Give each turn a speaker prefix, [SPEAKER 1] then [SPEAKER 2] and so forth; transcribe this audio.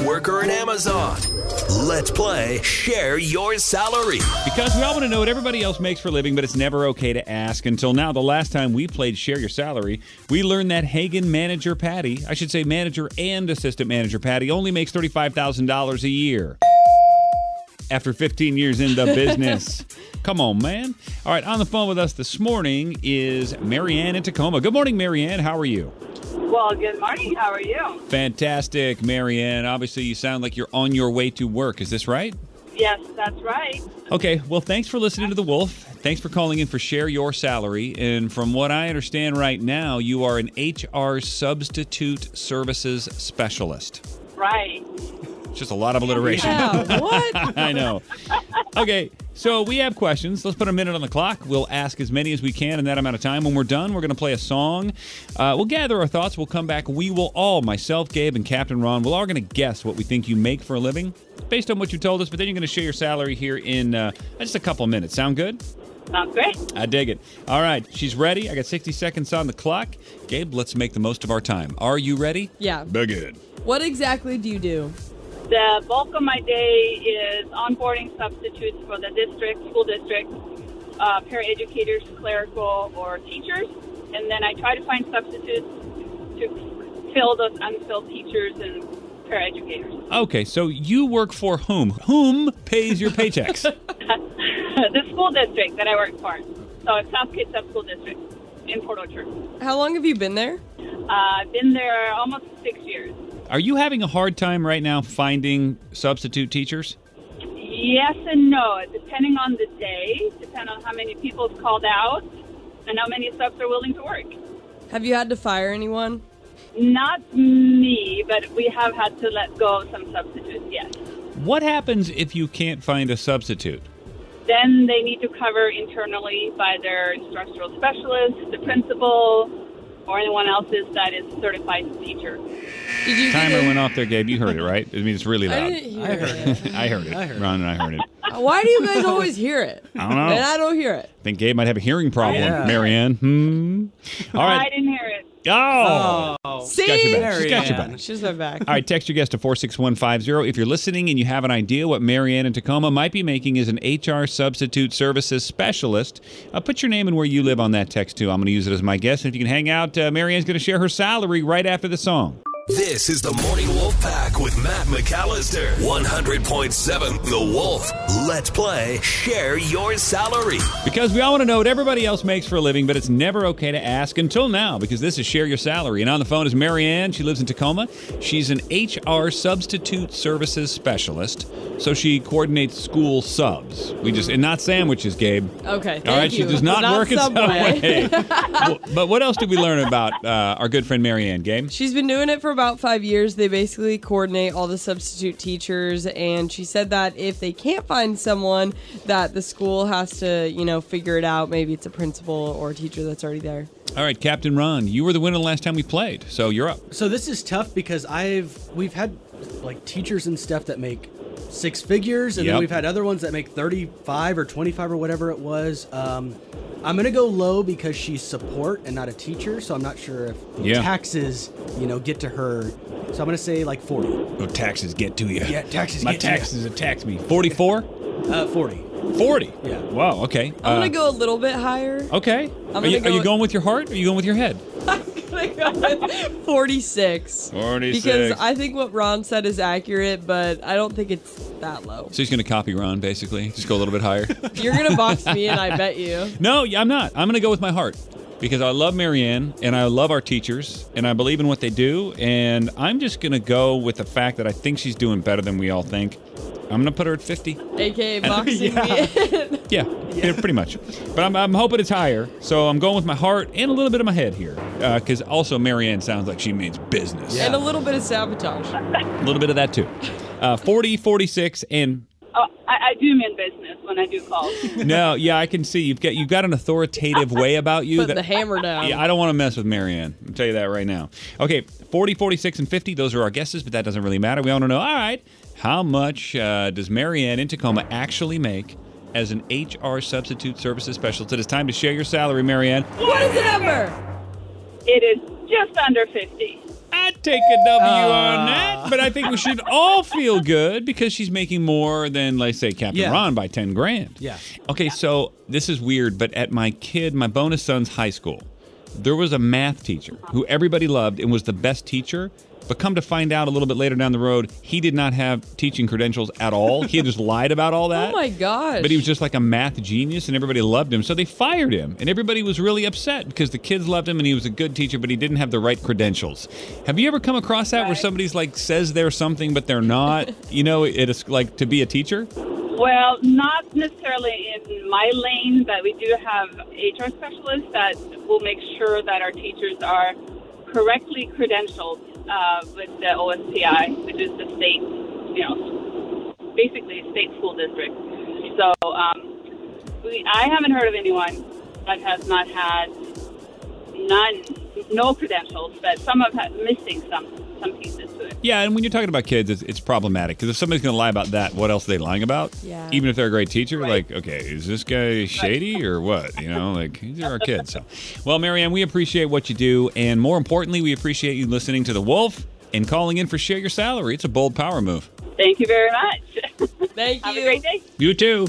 [SPEAKER 1] worker in Amazon? Let's play Share Your Salary.
[SPEAKER 2] Because we all want to know what everybody else makes for a living, but it's never okay to ask. Until now, the last time we played Share Your Salary, we learned that Haggen manager Patty, I should say manager and assistant manager Patty, only makes $35,000 a year. After 15 years in the business. Come on, man. All right, on the phone with us this morning is Marianne in Tacoma. Good morning, Marianne. How are you?
[SPEAKER 3] Well, good morning. How are you?
[SPEAKER 2] Fantastic, Marianne. Obviously, you sound like you're on your way to work. Is this right?
[SPEAKER 3] Yes, that's right.
[SPEAKER 2] Okay, well, thanks for listening to The Wolf. Thanks for calling in for Share Your Salary. And from what I understand right now, you are an HR substitute services specialist.
[SPEAKER 3] Right.
[SPEAKER 2] Just a lot of alliteration.
[SPEAKER 4] Yeah, what?
[SPEAKER 2] I know. Okay, so we have questions. Let's put a minute on the clock. We'll ask as many as we can in that amount of time. When we're done, we're going to play a song. Uh, we'll gather our thoughts. We'll come back. We will all, myself, Gabe, and Captain Ron, we're all going to guess what we think you make for a living based on what you told us. But then you're going to share your salary here in uh, just a couple of minutes. Sound good?
[SPEAKER 3] Sounds great.
[SPEAKER 2] I dig it. All right, she's ready. I got 60 seconds on the clock. Gabe, let's make the most of our time. Are you ready?
[SPEAKER 4] Yeah.
[SPEAKER 2] Begin.
[SPEAKER 4] What exactly do you do?
[SPEAKER 3] The bulk of my day is onboarding substitutes for the district, school district, uh, paraeducators, clerical, or teachers. And then I try to find substitutes to fill those unfilled teachers and paraeducators.
[SPEAKER 2] Okay, so you work for whom? Whom pays your paychecks?
[SPEAKER 3] the school district that I work for. So it's South Kitsap School District in Port Orchard.
[SPEAKER 4] How long have you been there?
[SPEAKER 3] Uh, I've been there almost six years.
[SPEAKER 2] Are you having a hard time right now finding substitute teachers?
[SPEAKER 3] Yes and no, depending on the day, depending on how many people's called out, and how many subs are willing to work.
[SPEAKER 4] Have you had to fire anyone?
[SPEAKER 3] Not me, but we have had to let go of some substitutes, yes.
[SPEAKER 2] What happens if you can't find a substitute?
[SPEAKER 3] Then they need to cover internally by their instructional specialist, the principal, or anyone else is that is certified teacher.
[SPEAKER 4] Did you
[SPEAKER 2] Timer went off there, Gabe. You heard it, right? I mean, it's really
[SPEAKER 4] I
[SPEAKER 2] loud.
[SPEAKER 4] didn't hear
[SPEAKER 5] I heard
[SPEAKER 4] it.
[SPEAKER 2] I heard it. Ron and I heard it.
[SPEAKER 4] Why do you guys always hear it?
[SPEAKER 2] I don't know.
[SPEAKER 4] And I don't hear it.
[SPEAKER 2] I think Gabe might have a hearing problem.
[SPEAKER 5] Yeah.
[SPEAKER 2] Marianne. Hmm. All
[SPEAKER 3] I didn't hear it.
[SPEAKER 2] Oh.
[SPEAKER 5] Oh,
[SPEAKER 4] See?
[SPEAKER 2] Got your back. She's got your back.
[SPEAKER 4] She's back.
[SPEAKER 2] All right, text your guest to 46150. If you're listening and you have an idea what Marianne in Tacoma might be making as an HR substitute services specialist, uh, put your name and where you live on that text too. I'm going to use it as my guess. And if you can hang out, uh, Marianne's going to share her salary right after the song.
[SPEAKER 1] This is the Morning Wolf Pack with Matt McAllister. 100.7 The Wolf. Let's play Share Your Salary.
[SPEAKER 2] Because we all want to know what everybody else makes for a living, but it's never okay to ask until now because this is Share Your Salary. And on the phone is Marianne. She lives in Tacoma. She's an HR substitute services specialist. So she coordinates school subs. We just, and not sandwiches, Gabe.
[SPEAKER 4] Okay. Thank
[SPEAKER 2] All right,
[SPEAKER 4] you.
[SPEAKER 2] she does not, work at
[SPEAKER 4] Subway.
[SPEAKER 2] Subway. Well, but what else did we learn about uh, our good friend Marianne, Gabe?
[SPEAKER 4] She's been doing it for about five years. They basically coordinate all the substitute teachers, and she said that if they can't find someone, that the school has to, you know, figure it out. Maybe it's a principal or a teacher that's already there.
[SPEAKER 2] All right, Captain Ron, you were the winner the last time we played, so you're up.
[SPEAKER 5] So this is tough because I've we've had like teachers and stuff that make six figures, and
[SPEAKER 2] Yep.
[SPEAKER 5] then we've had other ones that make thirty-five or twenty-five or whatever it was. Um, I'm gonna go low because she's support and not a teacher, so I'm not sure if
[SPEAKER 2] Yeah.
[SPEAKER 5] taxes, you know, get to her. So I'm gonna say like forty.
[SPEAKER 2] Oh, taxes get to you.
[SPEAKER 5] Yeah, taxes
[SPEAKER 2] My
[SPEAKER 5] get to ya.
[SPEAKER 2] taxes attack me. 44?
[SPEAKER 5] Uh, forty.
[SPEAKER 2] 40?
[SPEAKER 5] Yeah.
[SPEAKER 2] Wow, okay.
[SPEAKER 4] I'm
[SPEAKER 2] Uh,
[SPEAKER 4] gonna go a little bit higher.
[SPEAKER 2] Okay.
[SPEAKER 4] I'm
[SPEAKER 2] are, you,
[SPEAKER 4] gonna
[SPEAKER 2] are you going with your heart or are you going with your head?
[SPEAKER 4] I'm gonna go with 46.
[SPEAKER 2] 46.
[SPEAKER 4] Because I think what Ron said is accurate, but I don't think it's that low.
[SPEAKER 2] So he's going to copy Ron, basically. Just go a little bit higher.
[SPEAKER 4] You're gonna box me in, I bet you.
[SPEAKER 2] no, I'm not. I'm going to go with my heart. because I love Marianne and I love our teachers and I believe in what they do. And I'm just going to go with the fact that I think she's doing better than we all think. I'm going to put her at 50.
[SPEAKER 4] AKA boxing
[SPEAKER 2] Yeah.
[SPEAKER 4] me.
[SPEAKER 2] Yeah, yeah, pretty much. But I'm, I'm hoping it's higher. So I'm going with my heart and a little bit of my head here. Uh, because also, Marianne sounds like she means business. Yeah.
[SPEAKER 4] and a little bit of sabotage.
[SPEAKER 2] A little bit of that too. Uh, 40, 46, and
[SPEAKER 3] Oh, I, I do mean business when I do calls.
[SPEAKER 2] no, yeah, I can see you've got you've got an authoritative way about you.
[SPEAKER 4] Put
[SPEAKER 2] that,
[SPEAKER 4] the hammer down.
[SPEAKER 2] yeah, I don't want to mess with Marianne. I'll tell you that right now. Okay, 40, 46, and 50, those are our guesses, but that doesn't really matter. We want to know, all right, how much uh, does Marianne in Tacoma actually make as an HR substitute services specialist? It is time to share your salary, Marianne.
[SPEAKER 4] What is the number?
[SPEAKER 3] it is just under 50.
[SPEAKER 2] Take a W on ah. that, but I think we should all feel good because she's making more than, let's say, Captain
[SPEAKER 5] Yeah.
[SPEAKER 2] Ron by 10 grand.
[SPEAKER 5] Yeah.
[SPEAKER 2] Okay, so this is weird, but at my kid, my bonus son's high school, there was a math teacher who everybody loved and was the best teacher. But come to find out a little bit later down the road, he did not have teaching credentials at all. He had just lied about all oh that.
[SPEAKER 4] Oh my gosh.
[SPEAKER 2] But he was just like a math genius and everybody loved him. So they fired him. And everybody was really upset because the kids loved him and he was a good teacher, but he didn't have the right credentials. Have you ever come across that where somebody's like says they're something, but they're not? you know, it is like to be a teacher?
[SPEAKER 3] Well, not necessarily in my lane, but we do have HR specialists that will make sure that our teachers are correctly credentialed uh, with the OSPI, which is the state, you know, basically state school district. So um, we, I haven't heard of anyone that has not had none, no credentials, but some have had missing some some pieces to it.
[SPEAKER 2] Yeah, and when you're talking about kids, it's, it's problematic because if somebody's going to lie about that, what else are they lying about?
[SPEAKER 4] Yeah.
[SPEAKER 2] Even if they're a great teacher,
[SPEAKER 3] Right.
[SPEAKER 2] like, okay, is this guy shady or what? You know, like these are our kids. So, well, Marianne, we appreciate what you do, and more importantly, we appreciate you listening to the Wolf and calling in for share your salary. It's a bold power move.
[SPEAKER 3] Thank you very much.
[SPEAKER 4] Thank you.
[SPEAKER 3] Have
[SPEAKER 4] you.
[SPEAKER 3] a great day.
[SPEAKER 2] You too.